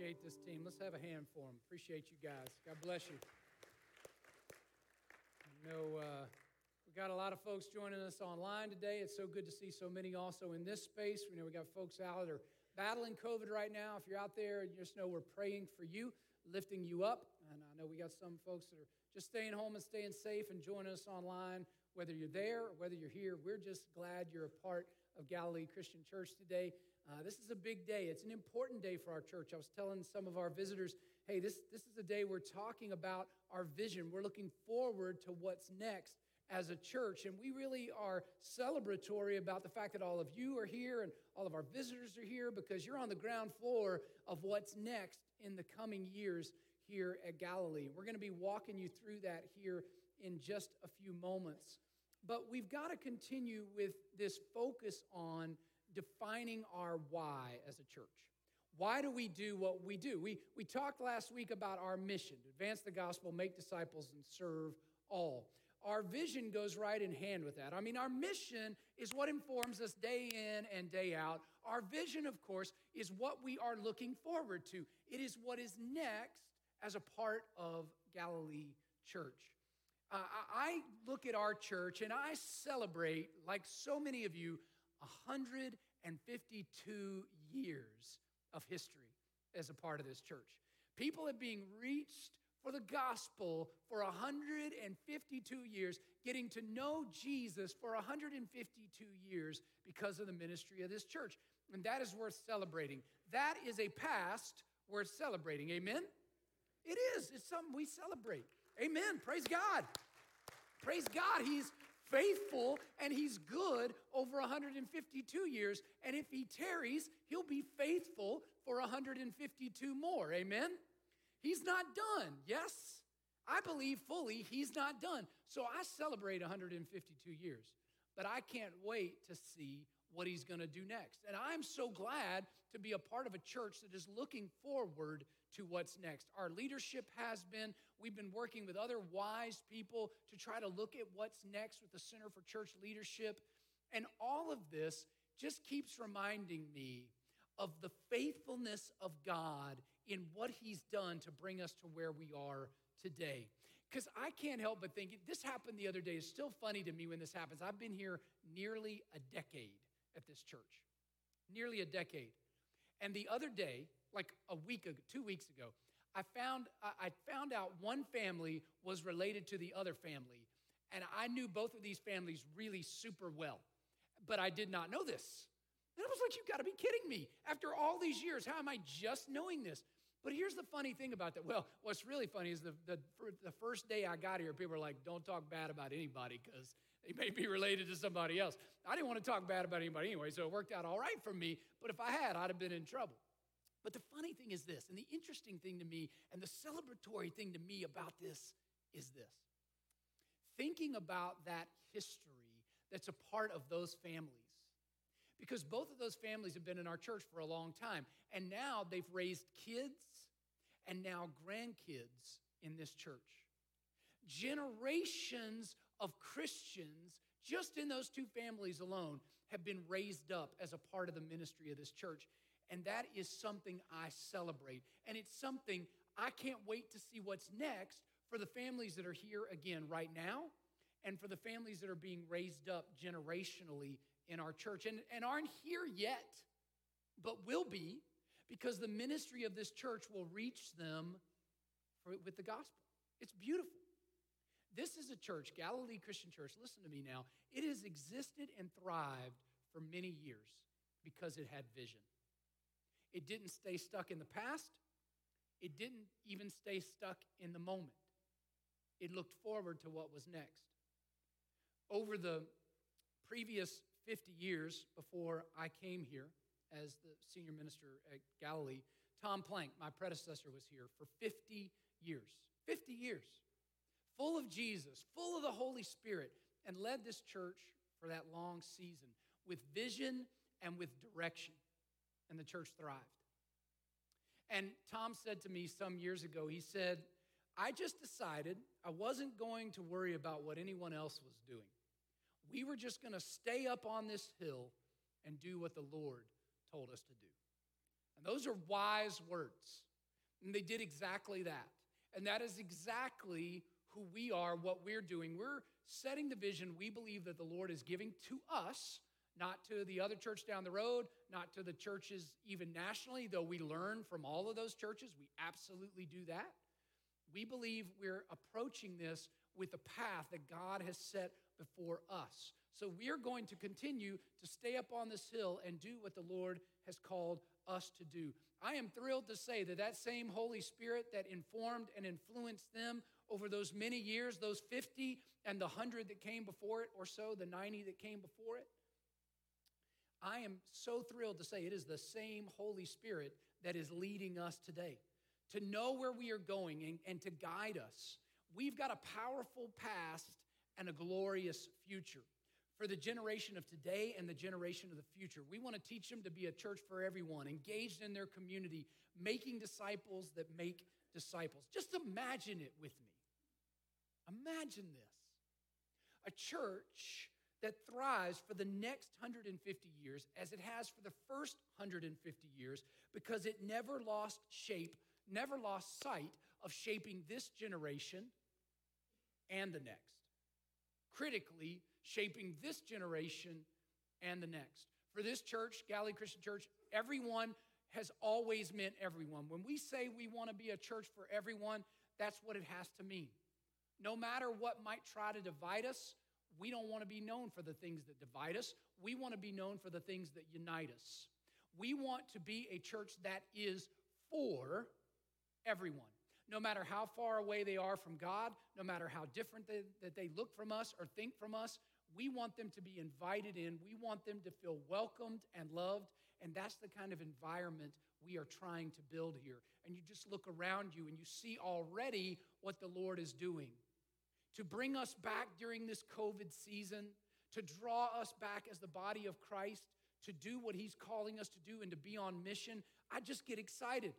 appreciate this team. Let's have a hand for them. Appreciate you guys. God bless you. I know uh, we got a lot of folks joining us online today. It's so good to see so many also in this space. We know we got folks out that are battling COVID right now. If you're out there, just know we're praying for you, lifting you up. And I know we got some folks that are just staying home and staying safe and joining us online. Whether you're there or whether you're here, we're just glad you're a part of Galilee Christian Church today. Uh, this is a big day. It's an important day for our church. I was telling some of our visitors, hey, this, this is a day we're talking about our vision. We're looking forward to what's next as a church. And we really are celebratory about the fact that all of you are here and all of our visitors are here because you're on the ground floor of what's next in the coming years here at Galilee. We're going to be walking you through that here in just a few moments. But we've got to continue with this focus on defining our why as a church. Why do we do what we do? We, we talked last week about our mission to advance the gospel, make disciples, and serve all. Our vision goes right in hand with that. I mean, our mission is what informs us day in and day out. Our vision, of course, is what we are looking forward to. It is what is next as a part of Galilee Church. Uh, I look at our church and I celebrate, like so many of you, 152 years of history as a part of this church. People are being reached for the gospel for 152 years, getting to know Jesus for 152 years because of the ministry of this church. And that is worth celebrating. That is a past worth celebrating. Amen? It is. It's something we celebrate. Amen. Praise God. Praise God. He's faithful and he's good over 152 years. And if he tarries, he'll be faithful for 152 more. Amen? He's not done. Yes? I believe fully he's not done. So I celebrate 152 years, but I can't wait to see what he's going to do next. And I'm so glad to be a part of a church that is looking forward to what's next. Our leadership has been, we've been working with other wise people to try to look at what's next with the Center for Church Leadership. And all of this just keeps reminding me of the faithfulness of God in what he's done to bring us to where we are today. Because I can't help but think this happened the other day. It's still funny to me when this happens. I've been here nearly a decade at this church, nearly a decade. And the other day, like a week ago, two weeks ago, I found, I found out one family was related to the other family. And I knew both of these families really super well. But I did not know this. And I was like, "You've gotta be kidding me. After all these years, how am I just knowing this? But here's the funny thing about that. Well, what's really funny is the, the, the first day I got here, people were like, don't talk bad about anybody because they may be related to somebody else. I didn't want to talk bad about anybody anyway, so it worked out all right for me. But if I had, I'd have been in trouble. But the funny thing is this, and the interesting thing to me, and the celebratory thing to me about this is this thinking about that history that's a part of those families. Because both of those families have been in our church for a long time, and now they've raised kids and now grandkids in this church. Generations of Christians, just in those two families alone, have been raised up as a part of the ministry of this church. And that is something I celebrate. And it's something I can't wait to see what's next for the families that are here again right now and for the families that are being raised up generationally in our church and, and aren't here yet, but will be because the ministry of this church will reach them for, with the gospel. It's beautiful. This is a church, Galilee Christian Church, listen to me now. It has existed and thrived for many years because it had vision. It didn't stay stuck in the past, it didn't even stay stuck in the moment. It looked forward to what was next. Over the previous 50 years before I came here as the senior minister at Galilee, Tom Plank, my predecessor, was here for 50 years. 50 years full of Jesus, full of the Holy Spirit, and led this church for that long season with vision and with direction. And the church thrived. And Tom said to me some years ago, he said, I just decided I wasn't going to worry about what anyone else was doing. We were just going to stay up on this hill and do what the Lord told us to do. And those are wise words. And they did exactly that. And that is exactly who we are, what we're doing. We're setting the vision we believe that the Lord is giving to us, not to the other church down the road, not to the churches even nationally, though we learn from all of those churches. We absolutely do that. We believe we're approaching this with the path that God has set before us. So we are going to continue to stay up on this hill and do what the Lord has called us to do. I am thrilled to say that that same Holy Spirit that informed and influenced them over those many years, those 50 and the 100 that came before it, or so, the 90 that came before it, I am so thrilled to say it is the same Holy Spirit that is leading us today to know where we are going and, and to guide us. We've got a powerful past and a glorious future for the generation of today and the generation of the future. We want to teach them to be a church for everyone, engaged in their community, making disciples that make disciples. Just imagine it with me. Imagine this a church that thrives for the next 150 years as it has for the first 150 years because it never lost shape, never lost sight of shaping this generation and the next. Critically, shaping this generation and the next. For this church, Galilee Christian Church, everyone has always meant everyone. When we say we want to be a church for everyone, that's what it has to mean. No matter what might try to divide us, we don't want to be known for the things that divide us. We want to be known for the things that unite us. We want to be a church that is for everyone. No matter how far away they are from God, no matter how different they, that they look from us or think from us, we want them to be invited in. We want them to feel welcomed and loved. And that's the kind of environment we are trying to build here. And you just look around you and you see already what the Lord is doing. To bring us back during this COVID season, to draw us back as the body of Christ, to do what He's calling us to do and to be on mission, I just get excited.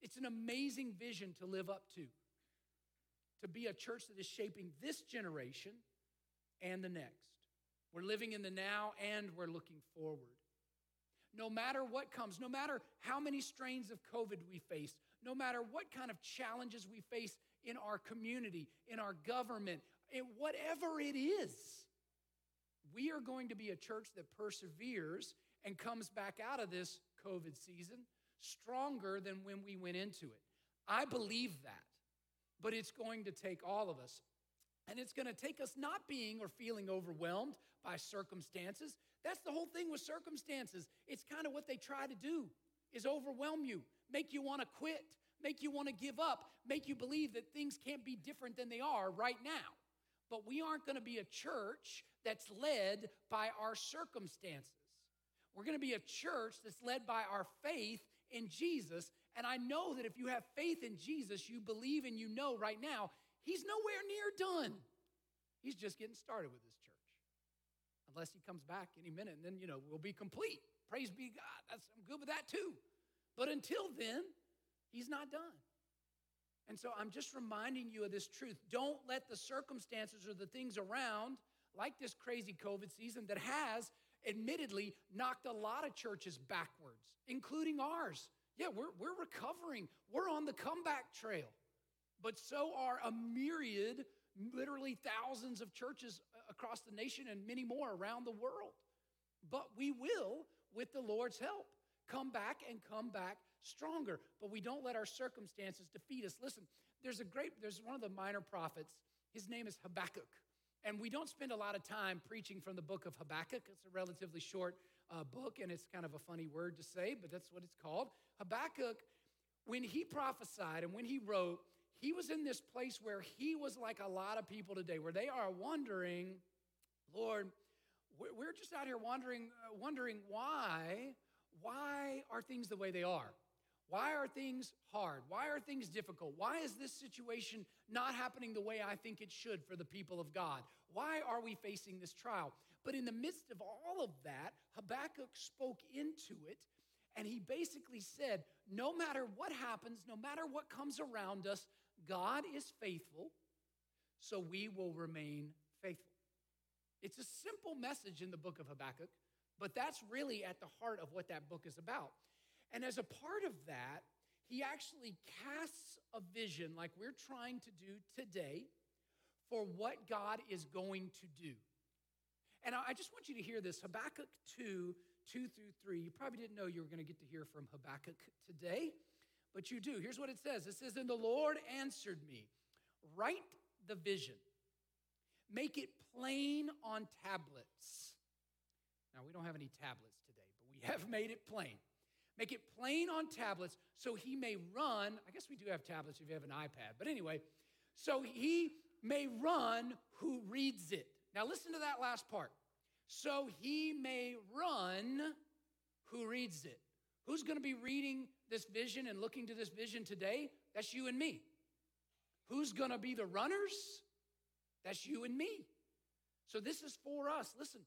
It's an amazing vision to live up to. To be a church that is shaping this generation and the next. We're living in the now and we're looking forward. No matter what comes, no matter how many strains of COVID we face, no matter what kind of challenges we face in our community, in our government, in whatever it is, we are going to be a church that perseveres and comes back out of this COVID season stronger than when we went into it. I believe that, but it's going to take all of us. And it's going to take us not being or feeling overwhelmed by circumstances. That's the whole thing with circumstances. It's kind of what they try to do is overwhelm you, make you want to quit, make you want to give up, make you believe that things can't be different than they are right now. But we aren't going to be a church that's led by our circumstances. We're going to be a church that's led by our faith in Jesus. And I know that if you have faith in Jesus, you believe and you know right now, He's nowhere near done. He's just getting started with this church. Unless He comes back any minute, and then, you know, we'll be complete. Praise be God. That's, I'm good with that too. But until then, He's not done. And so I'm just reminding you of this truth. Don't let the circumstances or the things around, like this crazy COVID season that has admittedly knocked a lot of churches backwards, including ours. Yeah, we're, we're recovering, we're on the comeback trail. But so are a myriad, literally thousands of churches across the nation and many more around the world. But we will, with the Lord's help, come back and come back stronger. But we don't let our circumstances defeat us. Listen, there's a great, there's one of the minor prophets. His name is Habakkuk. And we don't spend a lot of time preaching from the book of Habakkuk. It's a relatively short uh, book, and it's kind of a funny word to say, but that's what it's called. Habakkuk, when he prophesied and when he wrote, he was in this place where he was like a lot of people today, where they are wondering, Lord, we're just out here wondering, uh, wondering why, why are things the way they are? Why are things hard? Why are things difficult? Why is this situation not happening the way I think it should for the people of God? Why are we facing this trial? But in the midst of all of that, Habakkuk spoke into it and he basically said, No matter what happens, no matter what comes around us, God is faithful, so we will remain faithful. It's a simple message in the book of Habakkuk, but that's really at the heart of what that book is about. And as a part of that, he actually casts a vision like we're trying to do today for what God is going to do. And I just want you to hear this Habakkuk 2 2 through 3. You probably didn't know you were going to get to hear from Habakkuk today, but you do. Here's what it says It says, And the Lord answered me, Write the vision, make it plain on tablets. Now, we don't have any tablets today, but we have made it plain. Make it plain on tablets so he may run. I guess we do have tablets if you have an iPad, but anyway, so he may run who reads it. Now, listen to that last part. So he may run who reads it. Who's going to be reading this vision and looking to this vision today? That's you and me. Who's going to be the runners? That's you and me. So this is for us. Listen,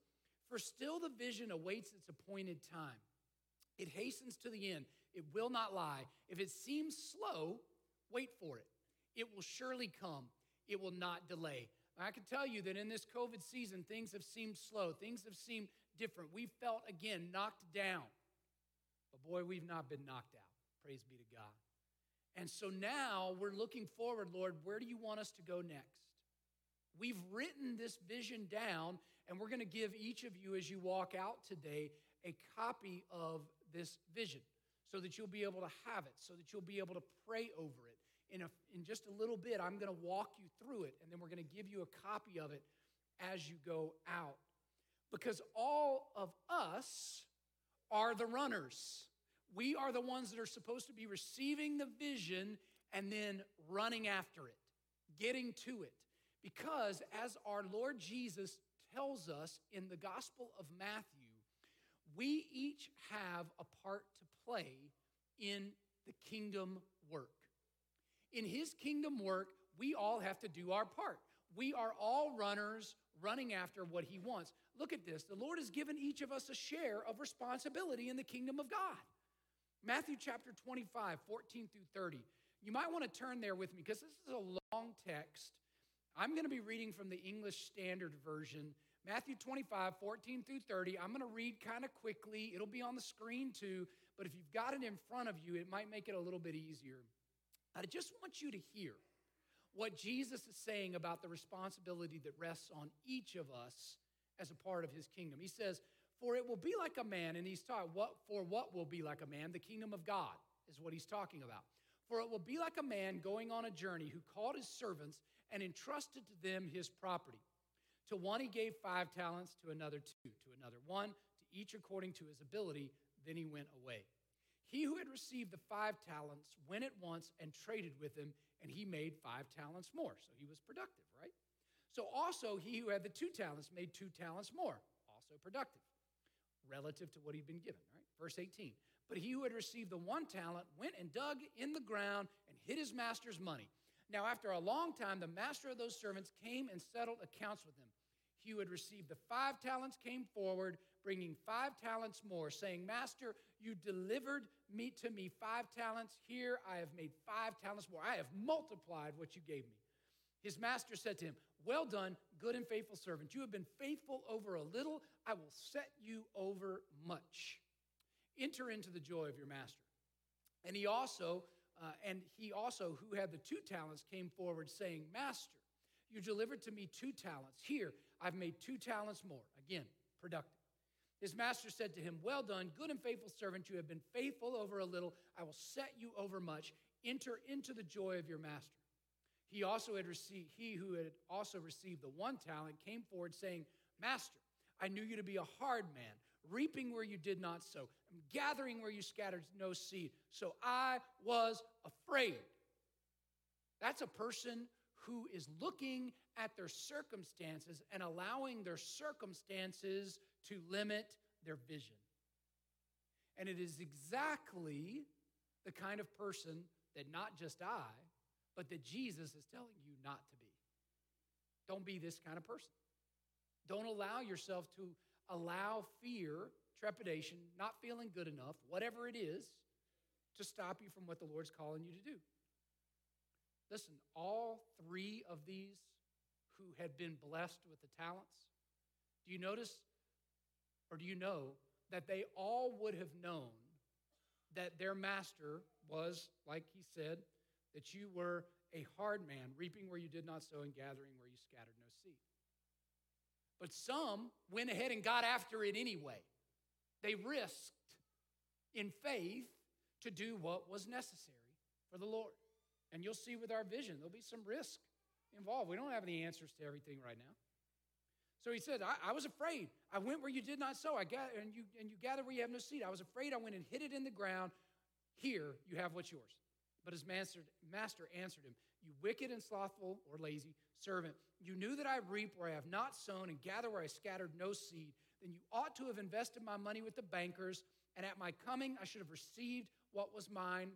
for still the vision awaits its appointed time. It hastens to the end. It will not lie. If it seems slow, wait for it. It will surely come. It will not delay. I can tell you that in this COVID season, things have seemed slow. Things have seemed different. We felt, again, knocked down. But boy, we've not been knocked out. Praise be to God. And so now we're looking forward, Lord, where do you want us to go next? We've written this vision down, and we're going to give each of you, as you walk out today, a copy of this vision so that you'll be able to have it, so that you'll be able to pray over it in, a, in just a little bit, I'm going to walk you through it, and then we're going to give you a copy of it as you go out. Because all of us are the runners. We are the ones that are supposed to be receiving the vision and then running after it, getting to it. Because as our Lord Jesus tells us in the Gospel of Matthew, we each have a part to play in the kingdom work. In his kingdom work, we all have to do our part. We are all runners running after what he wants. Look at this. The Lord has given each of us a share of responsibility in the kingdom of God. Matthew chapter 25, 14 through 30. You might want to turn there with me because this is a long text. I'm going to be reading from the English Standard Version. Matthew 25, 14 through 30. I'm going to read kind of quickly. It'll be on the screen too, but if you've got it in front of you, it might make it a little bit easier. I just want you to hear what Jesus is saying about the responsibility that rests on each of us as a part of his kingdom. He says, For it will be like a man, and he's talking, what for what will be like a man? The kingdom of God is what he's talking about. For it will be like a man going on a journey who called his servants and entrusted to them his property. To one he gave five talents, to another two, to another one, to each according to his ability. Then he went away. He who had received the five talents went at once and traded with him, and he made five talents more. So he was productive, right? So also he who had the two talents made two talents more, also productive, relative to what he'd been given, right? Verse 18. But he who had received the one talent went and dug in the ground and hid his master's money. Now, after a long time, the master of those servants came and settled accounts with them. He who had received the five talents came forward, bringing five talents more, saying, Master, you delivered me to me five talents. Here I have made five talents more. I have multiplied what you gave me. His master said to him, Well done, good and faithful servant. You have been faithful over a little. I will set you over much. Enter into the joy of your master. And he also, uh, and he also, who had the two talents, came forward, saying, Master, you delivered to me two talents. Here, I've made two talents more. Again, productive. His master said to him, Well done, good and faithful servant. You have been faithful over a little. I will set you over much. Enter into the joy of your master. He also had received, he who had also received the one talent came forward, saying, Master, I knew you to be a hard man, reaping where you did not sow, gathering where you scattered no seed. So I was afraid. That's a person who is looking at their circumstances and allowing their circumstances to limit their vision. And it is exactly the kind of person that not just I, but that Jesus is telling you not to be. Don't be this kind of person. Don't allow yourself to allow fear, trepidation, not feeling good enough, whatever it is, to stop you from what the Lord's calling you to do. Listen, all three of these who had been blessed with the talents, do you notice or do you know that they all would have known that their master was, like he said, that you were a hard man, reaping where you did not sow and gathering where you scattered no seed. But some went ahead and got after it anyway. They risked in faith to do what was necessary for the Lord. And you'll see with our vision, there'll be some risk involved. We don't have any answers to everything right now. So he said, I, I was afraid. I went where you did not sow, I got, and, you, and you gather where you have no seed. I was afraid. I went and hid it in the ground. Here, you have what's yours. But his master, master answered him, You wicked and slothful or lazy servant, you knew that I reap where I have not sown and gather where I scattered no seed. Then you ought to have invested my money with the bankers, and at my coming I should have received what was mine,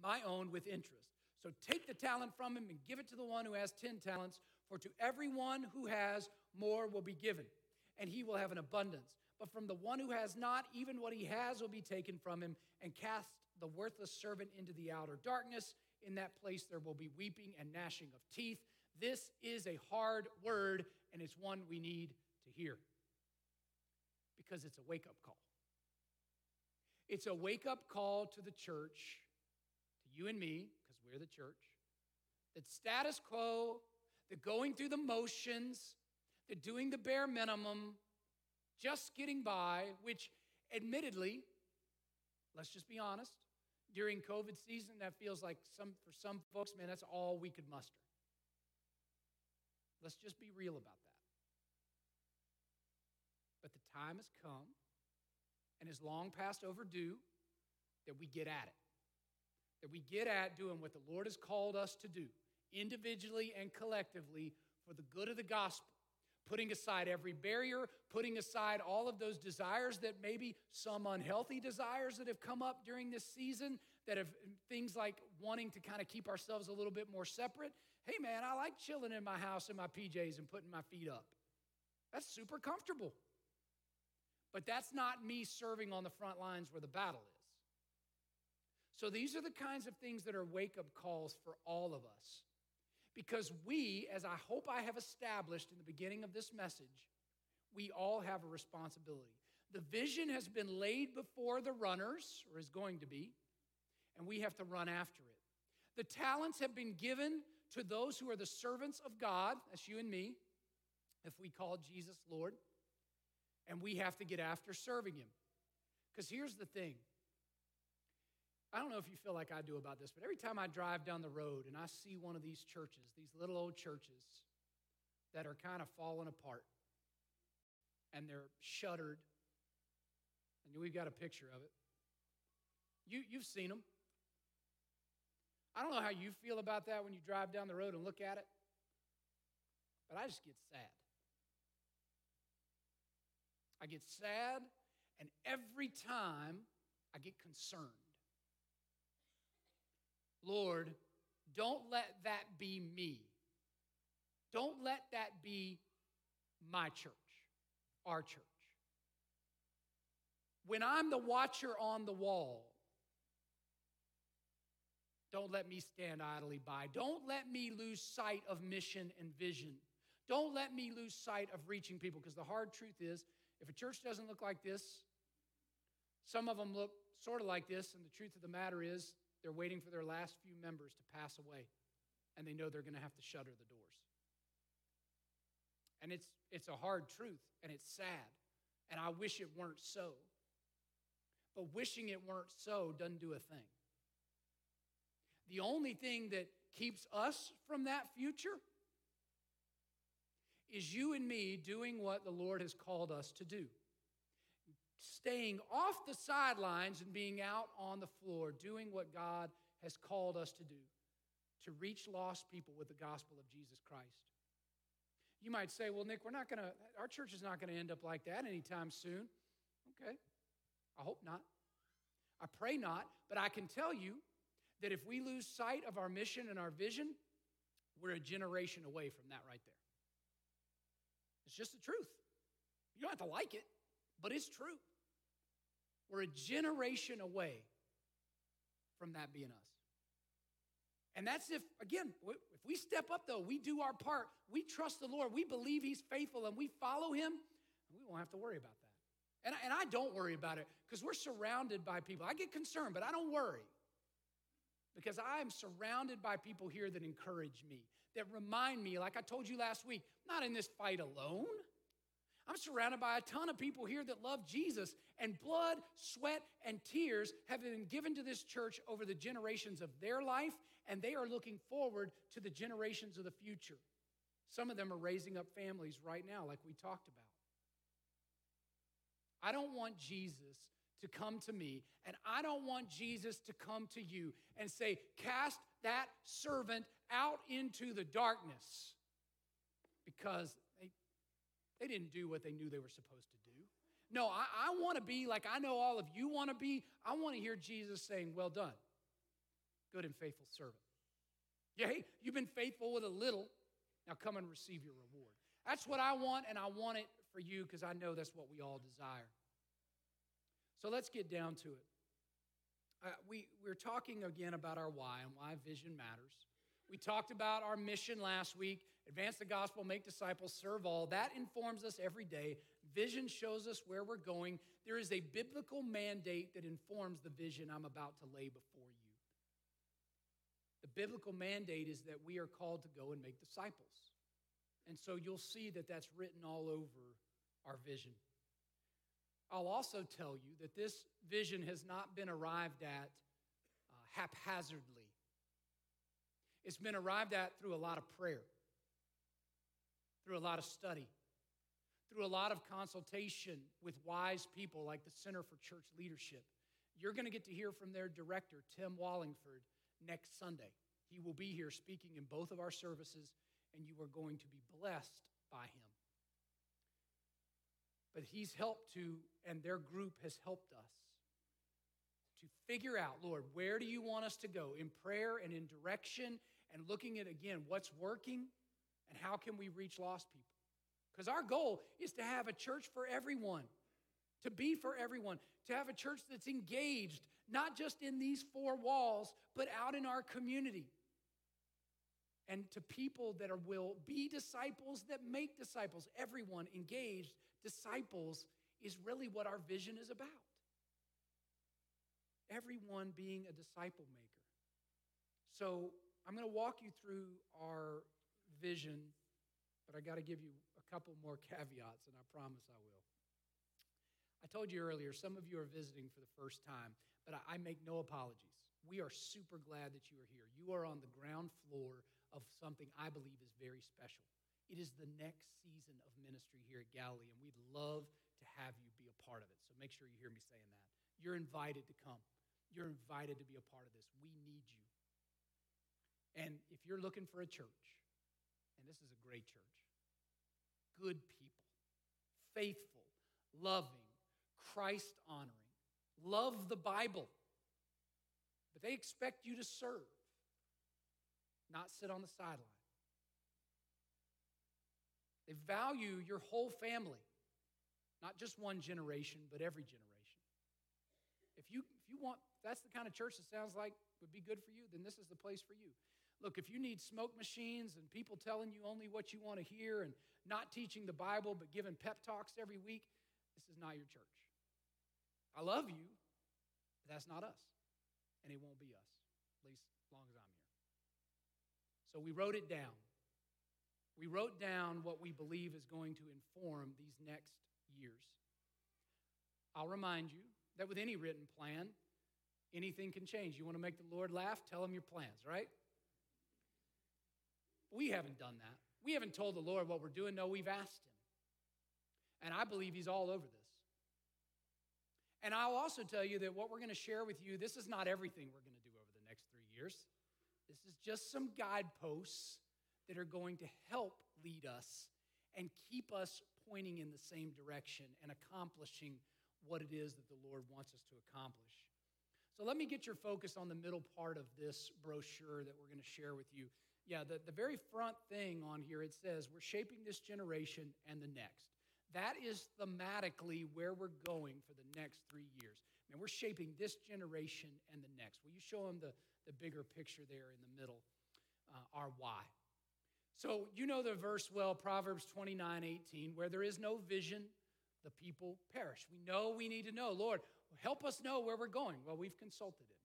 my own, with interest. So take the talent from him and give it to the one who has 10 talents, for to everyone who has, more will be given, and he will have an abundance. But from the one who has not, even what he has will be taken from him, and cast the worthless servant into the outer darkness. In that place there will be weeping and gnashing of teeth. This is a hard word, and it's one we need to hear because it's a wake up call. It's a wake up call to the church, to you and me, we're the church, that status quo, the going through the motions, the doing the bare minimum, just getting by, which admittedly, let's just be honest, during COVID season, that feels like some for some folks, man, that's all we could muster. Let's just be real about that. But the time has come and is long past overdue that we get at it. That we get at doing what the Lord has called us to do, individually and collectively, for the good of the gospel. Putting aside every barrier, putting aside all of those desires that maybe some unhealthy desires that have come up during this season, that have things like wanting to kind of keep ourselves a little bit more separate, Hey, man, I like chilling in my house in my PJs and putting my feet up. That's super comfortable. But that's not me serving on the front lines where the battle is. So these are the kinds of things that are wake up calls for all of us. Because we, as I hope I have established in the beginning of this message, we all have a responsibility. The vision has been laid before the runners, or is going to be, and we have to run after it. The talents have been given to those who are the servants of God, that's you and me, if we call Jesus Lord, and we have to get after serving Him. Because here's the thing I don't know if you feel like I do about this, but every time I drive down the road and I see one of these churches, these little old churches that are kind of falling apart and they're shuttered, and we've got a picture of it. You, you've seen them. I don't know how you feel about that when you drive down the road and look at it, but I just get sad. I get sad, and every time I get concerned. Lord, don't let that be me. Don't let that be my church, our church. When I'm the watcher on the wall, don't let me stand idly by. Don't let me lose sight of mission and vision. Don't let me lose sight of reaching people because the hard truth is if a church doesn't look like this, some of them look sort of like this, and the truth of the matter is they're waiting for their last few members to pass away, and they know they're going to have to shutter the doors. And it's, it's a hard truth, and it's sad, and I wish it weren't so. But wishing it weren't so doesn't do a thing. The only thing that keeps us from that future is you and me doing what the Lord has called us to do. Staying off the sidelines and being out on the floor, doing what God has called us to do to reach lost people with the gospel of Jesus Christ. You might say, well, Nick, we're not going to, our church is not going to end up like that anytime soon. Okay. I hope not. I pray not, but I can tell you that if we lose sight of our mission and our vision, we're a generation away from that right there. It's just the truth. You don't have to like it, but it's true. We're a generation away from that being us. And that's if, again, if we step up though, we do our part, we trust the Lord, we believe He's faithful, and we follow Him, we won't have to worry about that. And, and I don't worry about it because we're surrounded by people. I get concerned, but I don't worry because I am surrounded by people here that encourage me, that remind me, like I told you last week, not in this fight alone. I'm surrounded by a ton of people here that love Jesus, and blood, sweat, and tears have been given to this church over the generations of their life, and they are looking forward to the generations of the future. Some of them are raising up families right now, like we talked about. I don't want Jesus to come to me, and I don't want Jesus to come to you and say, Cast that servant out into the darkness because they, didn't do what they knew they were supposed to do. No, I, I want to be like I know all of you want to be. I want to hear Jesus saying, Well done, good and faithful servant. Hey, you've been faithful with a little. Now come and receive your reward. That's what I want, and I want it for you because I know that's what we all desire. So let's get down to it. Uh, we, we're talking again about our why and why vision matters. We talked about our mission last week advance the gospel, make disciples, serve all. That informs us every day. Vision shows us where we're going. There is a biblical mandate that informs the vision I'm about to lay before you. The biblical mandate is that we are called to go and make disciples. And so you'll see that that's written all over our vision. I'll also tell you that this vision has not been arrived at uh, haphazardly. It's been arrived at through a lot of prayer, through a lot of study, through a lot of consultation with wise people like the Center for Church Leadership. You're going to get to hear from their director, Tim Wallingford, next Sunday. He will be here speaking in both of our services, and you are going to be blessed by him but he's helped to, and their group has helped us to figure out, Lord, where do you want us to go in prayer and in direction and looking at again what's working and how can we reach lost people? Because our goal is to have a church for everyone, to be for everyone, to have a church that's engaged, not just in these four walls, but out in our community. And to people that are, will be disciples that make disciples, everyone engaged disciples is really what our vision is about. Everyone being a disciple maker. So I'm going to walk you through our vision, but I got to give you a couple more caveats, and I promise I will. I told you earlier, some of you are visiting for the first time, but I make no apologies. We are super glad that you are here. You are on the ground floor of something I believe is very special. It is the next season of ministry here at Galilee, and we'd love to have you be a part of it. So make sure you hear me saying that. You're invited to come, you're invited to be a part of this. We need you. And if you're looking for a church, and this is a great church, good people, faithful, loving, Christ honoring, love the Bible, but they expect you to serve, not sit on the sideline. They value your whole family, not just one generation, but every generation. If you, if you want, if that's the kind of church that sounds like would be good for you, then this is the place for you. Look, if you need smoke machines and people telling you only what you want to hear and not teaching the Bible but giving pep talks every week, this is not your church. I love you, but that's not us. And it won't be us, at least as long as I'm here. So we wrote it down. We wrote down what we believe is going to inform these next years. I'll remind you that with any written plan, anything can change. You want to make the Lord laugh? Tell him your plans, right? We haven't done that. We haven't told the Lord what we're doing. No, we've asked him. And I believe he's all over this. And I'll also tell you that what we're going to share with you, this is not everything we're going to do over the next three years. This is just some guideposts that are going to help lead us and keep us pointing in the same direction and accomplishing what it is that the Lord wants us to accomplish. So let me get your focus on the middle part of this brochure that we're going to share with you. Yeah, the, the very front thing on here, it says, We're shaping this generation and the next. That is thematically where we're going for the next three years. And we're shaping this generation and the next. Will you show them the, the bigger picture there in the middle? Uh, our why. So you know the verse well, Proverbs 29 18, where there is no vision, the people perish. We know we need to know, Lord, help us know where we're going. Well, we've consulted Him,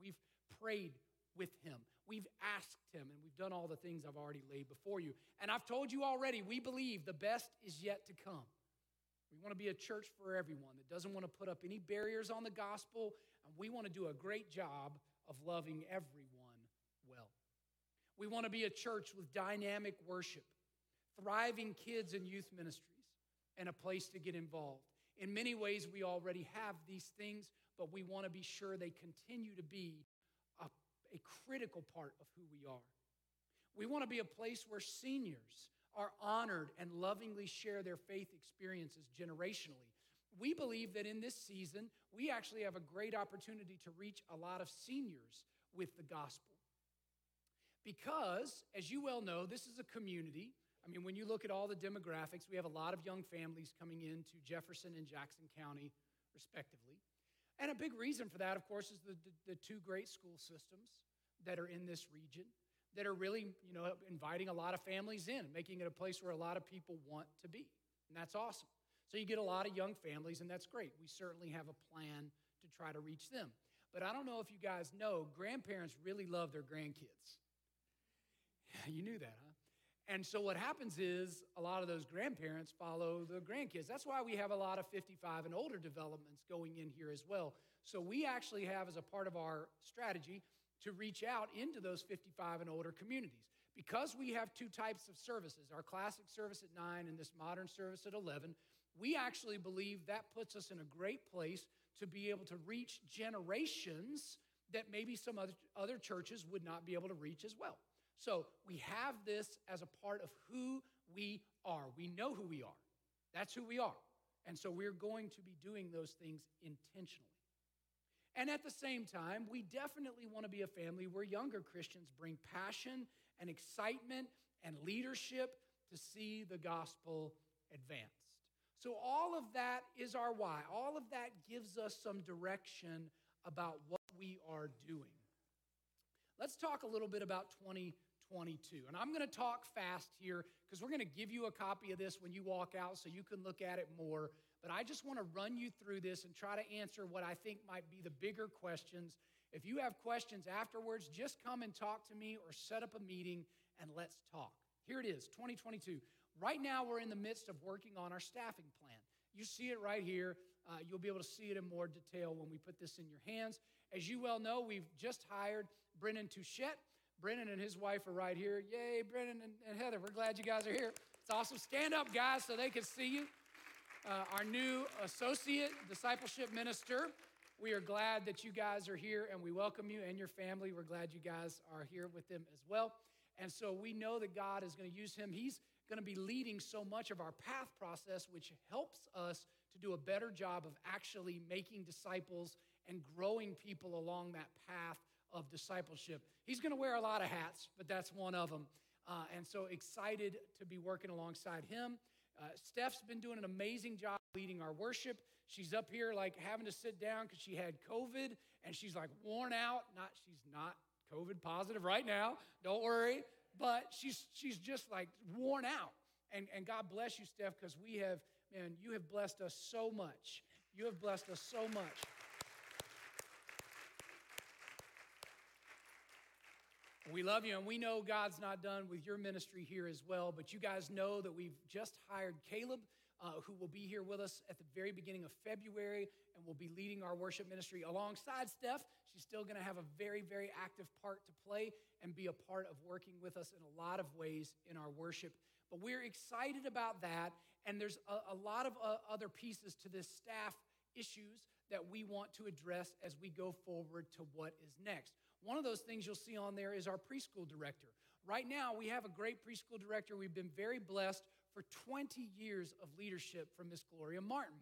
we've prayed with Him. We've asked Him, and we've done all the things I've already laid before you. And I've told you already, we believe the best is yet to come. We want to be a church for everyone that doesn't want to put up any barriers on the gospel, and we want to do a great job of loving everyone well. We want to be a church with dynamic worship, thriving kids and youth ministries, and a place to get involved. In many ways, we already have these things, but we want to be sure they continue to be a, critical part of who we are. We want to be a place where seniors are honored and lovingly share their faith experiences generationally. We believe that in this season, we actually have a great opportunity to reach a lot of seniors with the gospel. Because, as you well know, this is a community. I mean, when you look at all the demographics, we have a lot of young families coming into Jefferson and Jackson County, respectively. And a big reason for that, of course, is the, the, the two great school systems that are in this region that are really, you know, inviting a lot of families in, making it a place where a lot of people want to be. And that's awesome. So you get a lot of young families, and that's great. We certainly have a plan to try to reach them. But I don't know if you guys know, grandparents really love their grandkids. you knew that, huh? And so what happens is a lot of those grandparents follow the grandkids. That's why we have a lot of 55 and older developments going in here as well. So we actually have, as a part of our strategy, to reach out into those 55 and older communities. Because we have two types of services, our classic service at 9 and this modern service at 11, we actually believe that puts us in a great place to be able to reach generations that maybe some other, other churches would not be able to reach as well. So we have this as a part of who we are. We know who we are. That's who we are. And so we're going to be doing those things intentionally. And at the same time, we definitely want to be a family where younger Christians bring passion and excitement and leadership to see the gospel advanced. So, all of that is our why. All of that gives us some direction about what we are doing. Let's talk a little bit about 2022. And I'm going to talk fast here because we're going to give you a copy of this when you walk out so you can look at it more. But I just want to run you through this and try to answer what I think might be the bigger questions. If you have questions afterwards, just come and talk to me or set up a meeting and let's talk. Here it is 2022. Right now, we're in the midst of working on our staffing plan. You see it right here. Uh, you'll be able to see it in more detail when we put this in your hands. As you well know, we've just hired Brennan Touchette. Brennan and his wife are right here. Yay, Brennan and, and Heather. We're glad you guys are here. It's awesome. Stand up, guys, so they can see you. Uh, our new associate discipleship minister. We are glad that you guys are here and we welcome you and your family. We're glad you guys are here with them as well. And so we know that God is going to use him. He's going to be leading so much of our path process, which helps us to do a better job of actually making disciples and growing people along that path of discipleship. He's going to wear a lot of hats, but that's one of them. Uh, and so excited to be working alongside him. Uh, Steph's been doing an amazing job leading our worship. She's up here like having to sit down because she had COVID and she's like worn out. Not she's not COVID positive right now. Don't worry but she's, she's just like worn out. And, and God bless you, Steph, because we have, man, you have blessed us so much. You have blessed us so much. We love you, and we know God's not done with your ministry here as well. But you guys know that we've just hired Caleb, uh, who will be here with us at the very beginning of February and will be leading our worship ministry alongside Steph. She's still going to have a very, very active part to play and be a part of working with us in a lot of ways in our worship. But we're excited about that. And there's a, a lot of uh, other pieces to this staff issues that we want to address as we go forward to what is next. One of those things you'll see on there is our preschool director. Right now, we have a great preschool director. We've been very blessed for 20 years of leadership from Miss Gloria Martin.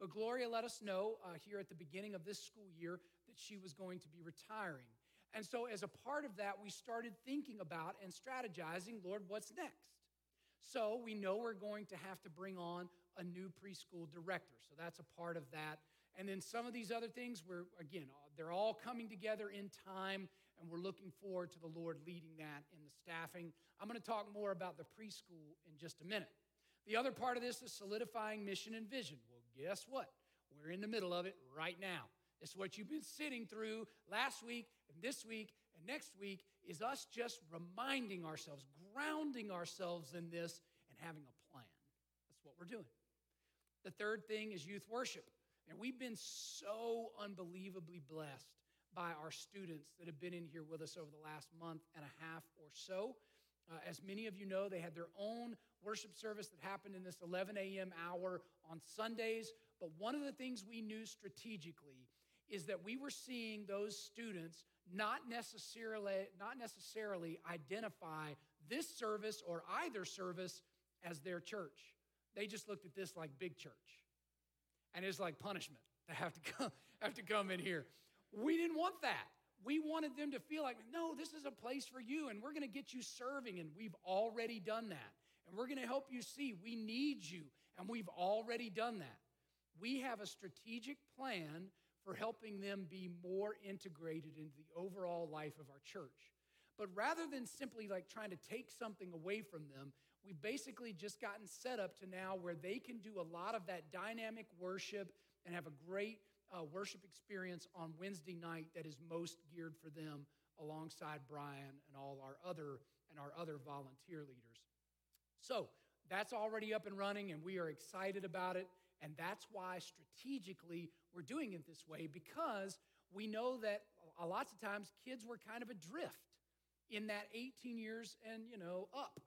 But Gloria let us know uh, here at the beginning of this school year that she was going to be retiring. And so, as a part of that, we started thinking about and strategizing Lord, what's next? So, we know we're going to have to bring on a new preschool director. So, that's a part of that. And then some of these other things, we're, again, uh, they're all coming together in time, and we're looking forward to the Lord leading that in the staffing. I'm going to talk more about the preschool in just a minute. The other part of this is solidifying mission and vision. Well, guess what? We're in the middle of it right now. It's what you've been sitting through last week and this week and And next week is us just reminding ourselves, grounding ourselves in this, and having a plan. That's what we're doing. The third thing is youth worship. And we've been so unbelievably blessed by our students that have been in here with us over the last month and a half or so. Uh, as many of you know, they had their own worship service that happened in this 11 a.m. hour on Sundays. But one of the things we knew strategically is that we were seeing those students not necessarily, not necessarily identify this service or either service as their church. They just looked at this like big church. And it's like punishment to have to come, have to come in here. We didn't want that. We wanted them to feel like, no, this is a place for you, and we're going to get you serving, and we've already done that. And we're going to help you see we need you, and we've already done that. We have a strategic plan for helping them be more integrated into the overall life of our church. But rather than simply like trying to take something away from them, we've basically just gotten set up to now where they can do a lot of that dynamic worship and have a great uh, worship experience on Wednesday night that is most geared for them alongside Brian and all our other and our other volunteer leaders. So that's already up and running, and we are excited about it. And that's why strategically we're doing it this way because we know that a lots of times kids were kind of adrift in that 18 years and you know up.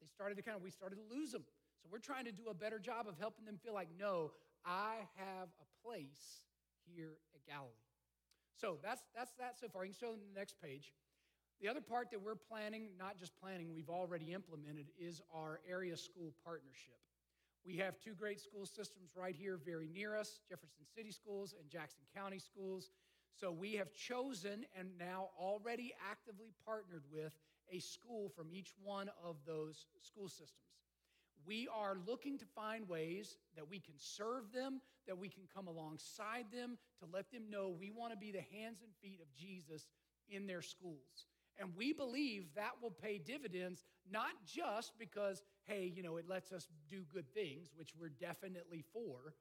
They started to kind of we started to lose them. So we're trying to do a better job of helping them feel like, no, I have a place here at Galilee. So that's that's that so far. You can show them the next page. The other part that we're planning, not just planning, we've already implemented, is our area school partnership. We have two great school systems right here, very near us Jefferson City Schools and Jackson County Schools. So we have chosen and now already actively partnered with a school from each one of those school systems. We are looking to find ways that we can serve them, that we can come alongside them to let them know we want to be the hands and feet of Jesus in their schools. And we believe that will pay dividends, not just because, hey, you know, it lets us do good things, which we're definitely for,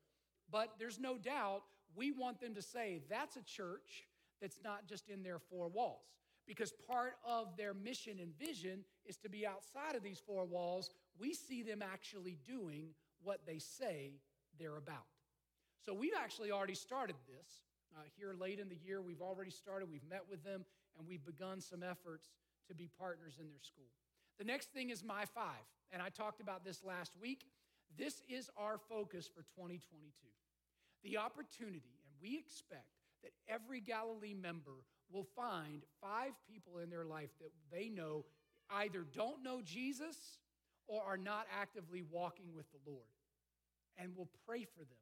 but there's no doubt we want them to say that's a church that's not just in their four walls. Because part of their mission and vision is to be outside of these four walls. We see them actually doing what they say they're about. So we've actually already started this. Uh, here late in the year, we've already started. We've met with them and we've begun some efforts to be partners in their school. The next thing is My Five, and I talked about this last week. This is our focus for 2022. The opportunity, and we expect that every Galilee member will find five people in their life that they know either don't know Jesus or are not actively walking with the Lord. And will pray for them.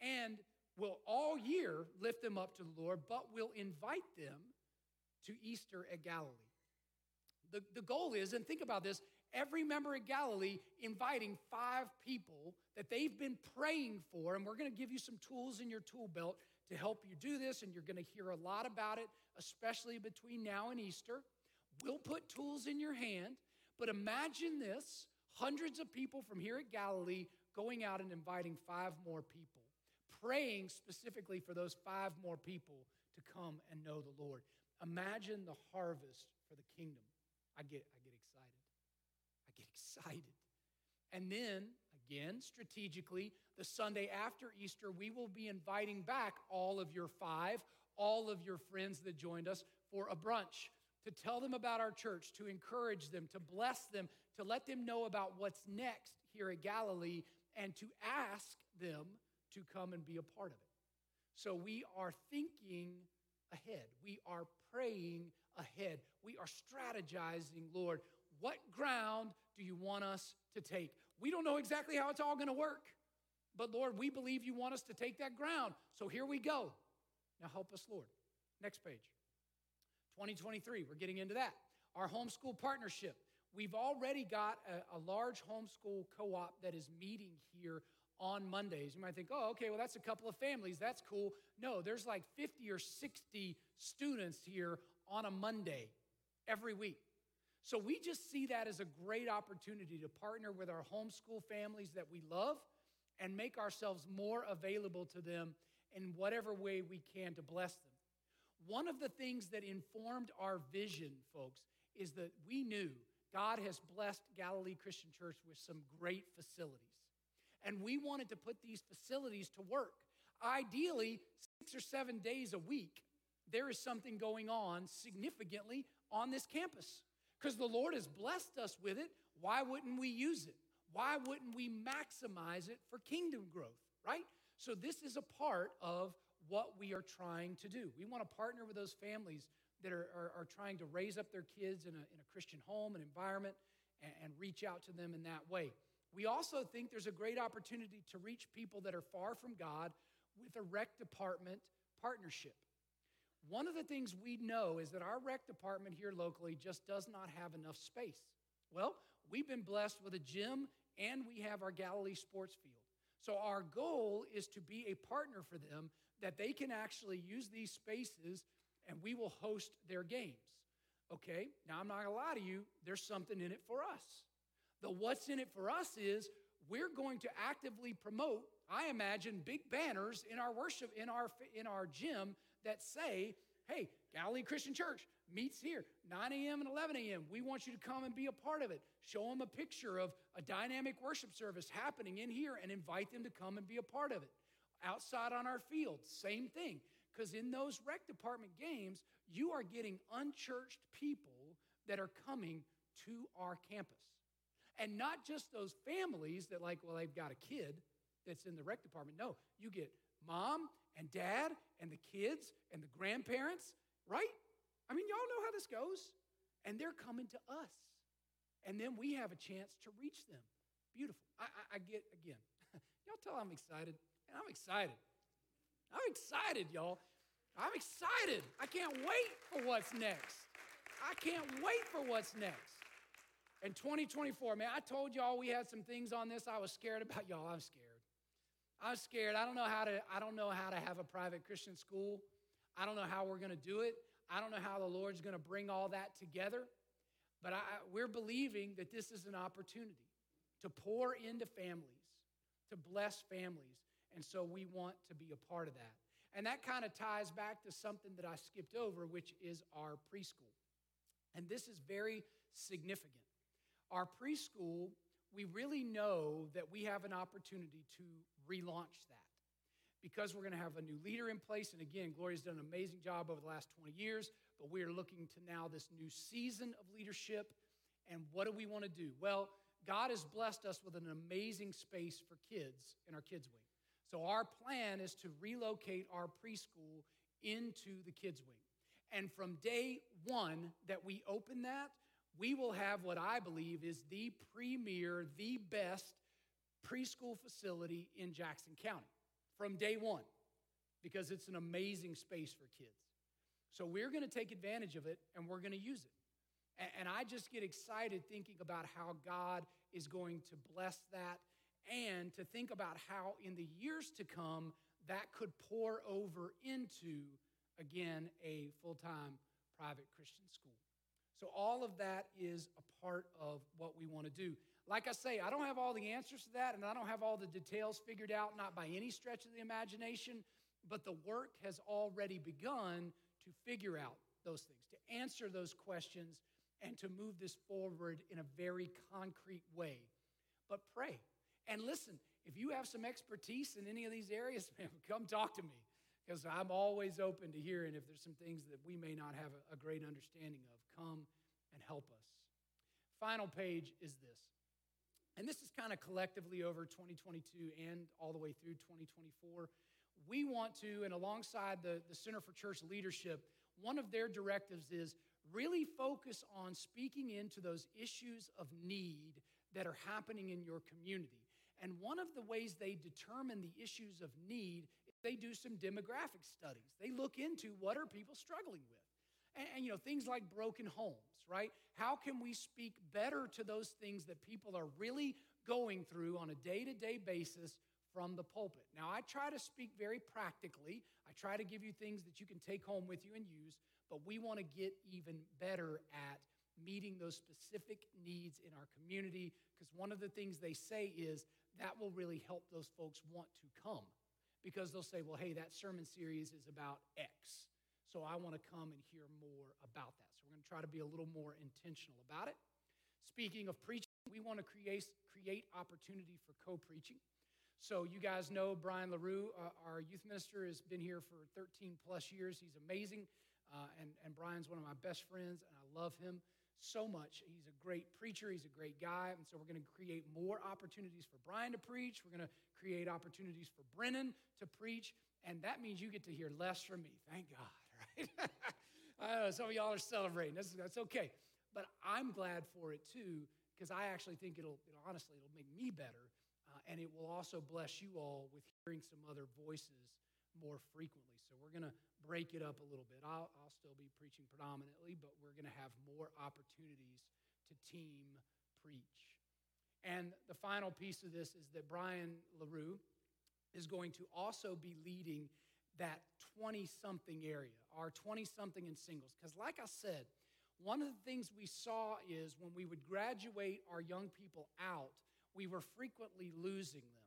And will all year lift them up to the Lord, but will invite them to Easter at Galilee. The, the goal is, and think about this, every member at Galilee inviting five people that they've been praying for, and we're to give you some tools in your tool belt to help you do this, and you're going to hear a lot about it, especially between now and Easter. We'll put tools in your hand, but imagine this hundreds of people from here at Galilee going out and inviting five more people, praying specifically for those five more people to come and know the Lord. Imagine the harvest for the kingdom. I get, I get excited. I get excited. And then, again, strategically, the Sunday after Easter, we will be inviting back all of your five, all of your friends that joined us for a brunch to tell them about our church, to encourage them, to bless them, to let them know about what's next here at Galilee, and to ask them to come and be a part of it. So we are thinking ahead. We are praying ahead. We are strategizing, Lord, what ground do you want us to take? We don't know exactly how it's all going to work, but Lord, we believe you want us to take that ground. So here we go. Now help us, Lord. Next page. 2023, we're getting into that. Our homeschool partnership. We've already got a, a large homeschool co op that is meeting here on Mondays. You might think, oh, okay, well, that's a couple of families. That's cool. No, there's like 50 or 60 students here on a Monday every week. So we just see that as a great opportunity to partner with our homeschool families that we love and make ourselves more available to them in whatever way we can to bless them. One of the things that informed our vision, folks, is that we knew God has blessed Galilee Christian Church with some great facilities. And we wanted to put these facilities to work. Ideally, six or seven days a week, there is something going on significantly on this campus. Because the Lord has blessed us with it, why wouldn't we use it? Why wouldn't we maximize it for kingdom growth, right? So, this is a part of what we are trying to do. We want to partner with those families that are, are, are trying to raise up their kids in a, in a Christian home and environment and, and reach out to them in that way. We also think there's a great opportunity to reach people that are far from God with a rec department partnership. One of the things we know is that our rec department here locally just does not have enough space. Well, we've been blessed with a gym and we have our Galilee sports field. So, our goal is to be a partner for them that they can actually use these spaces and we will host their games. Okay, now I'm not gonna lie to you, there's something in it for us. The what's in it for us is we're going to actively promote, I imagine, big banners in our worship, in our, in our gym that say, hey, Galilee Christian Church meets here 9 a.m. and 11 a.m. We want you to come and be a part of it. Show them a picture of a dynamic worship service happening in here and invite them to come and be a part of it. Outside on our field, same thing. Because in those rec department games, you are getting unchurched people that are coming to our campus. And not just those families that, like, well, they've got a kid that's in the rec department. No, you get mom and dad and the kids and the grandparents, right? I mean, y'all know how this goes. And they're coming to us. And then we have a chance to reach them. Beautiful. I, I, I get, again, y'all tell I'm excited. And I'm excited. I'm excited, y'all. I'm excited. I can't wait for what's next. I can't wait for what's next. In 2024, man, I told y'all we had some things on this I was scared about. Y'all, I'm scared. I'm scared. I don't know how to I don't know how to have a private Christian school. I don't know how we're to do it. I don't know how the Lord's to bring all that together. But I, we're believing that this is an opportunity to pour into families, to bless families. And so we want to be a part of that. And that kind of ties back to something that I skipped over, which is our preschool. And this is very significant. Our preschool, we really know that we have an opportunity to relaunch that because we're going to have a new leader in place. And again, Gloria's done an amazing job over the last 20 years, but we are looking to now this new season of leadership. And what do we want to do? Well, God has blessed us with an amazing space for kids in our kids' wing. So, our plan is to relocate our preschool into the kids' wing. And from day one that we open that, we will have what I believe is the premier, the best preschool facility in Jackson County from day one because it's an amazing space for kids. So we're going to take advantage of it and we're going to use it. And I just get excited thinking about how God is going to bless that and to think about how in the years to come that could pour over into, again, a full time private Christian school. So, all of that is a part of what we want to do. Like I say, I don't have all the answers to that, and I don't have all the details figured out, not by any stretch of the imagination, but the work has already begun to figure out those things, to answer those questions, and to move this forward in a very concrete way. But pray. And listen, if you have some expertise in any of these areas, man, come talk to me because I'm always open to hearing if there's some things that we may not have a, a great understanding of. Come and help us. Final page is this. And this is kind of collectively over 2022 and all the way through 2024. We want to, and alongside the, the Center for Church Leadership, one of their directives is really focus on speaking into those issues of need that are happening in your community. And one of the ways they determine the issues of need is they do some demographic studies. They look into what are people struggling with. And, and, you know, things like broken homes, right? How can we speak better to those things that people are really going through on a day-to-day basis from the pulpit? Now, I try to speak very practically. I try to give you things that you can take home with you and use, but we want to get even better at meeting those specific needs in our community because one of the things they say is that will really help those folks want to come because they'll say, well, hey, that sermon series is about X. So I want to come and hear more about that. So we're going to try to be a little more intentional about it. Speaking of preaching, we want to create, create opportunity for co preaching. So, you guys know Brian LaRue, uh, our youth minister, has been here for 13 plus years. He's amazing. Uh, and, and Brian's one of my best friends, and I love him so much. He's a great preacher, he's a great guy. And so, we're going to create more opportunities for Brian to preach. We're going to create opportunities for Brennan to preach. And that means you get to hear less from me. Thank God, right? I know some of y'all are celebrating. That's, that's okay. But I'm glad for it too, because I actually think it'll, it'll, honestly, it'll make me better. And it will also bless you all with hearing some other voices more frequently. So we're going to break it up a little bit. I'll, I'll still be preaching predominantly, but we're going to have more opportunities to team preach. And the final piece of this is that Brian LaRue is going to also be leading that 20 something area, our 20 something in singles. Because, like I said, one of the things we saw is when we would graduate our young people out, we were frequently losing them.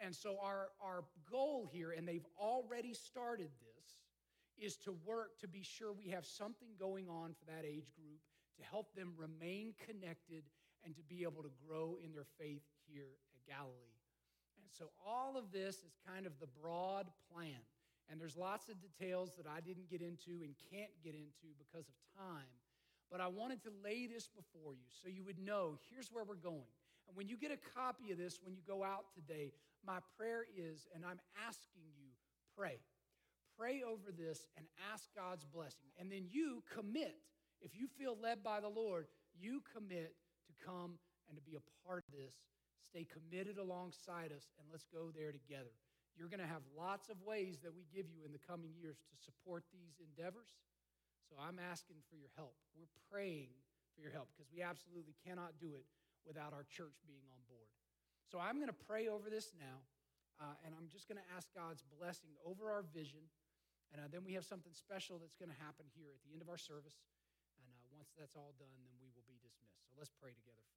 And so, our, our goal here, and they've already started this, is to work to be sure we have something going on for that age group to help them remain connected and to be able to grow in their faith here at Galilee. And so, all of this is kind of the broad plan. And there's lots of details that I didn't get into and can't get into because of time. But I wanted to lay this before you so you would know here's where we're going. And when you get a copy of this, when you go out today, my prayer is, and I'm asking you, pray. Pray over this and ask God's blessing. And then you commit. If you feel led by the Lord, you commit to come and to be a part of this. Stay committed alongside us, and let's go there together. You're going to have lots of ways that we give you in the coming years to support these endeavors. So I'm asking for your help. We're praying for your help because we absolutely cannot do it without our church being on board. So I'm going to pray over this now, uh, and I'm just going to ask God's blessing over our vision. And uh, then we have something special that's going to happen here at the end of our service. And uh, once that's all done, then we will be dismissed. So let's pray together.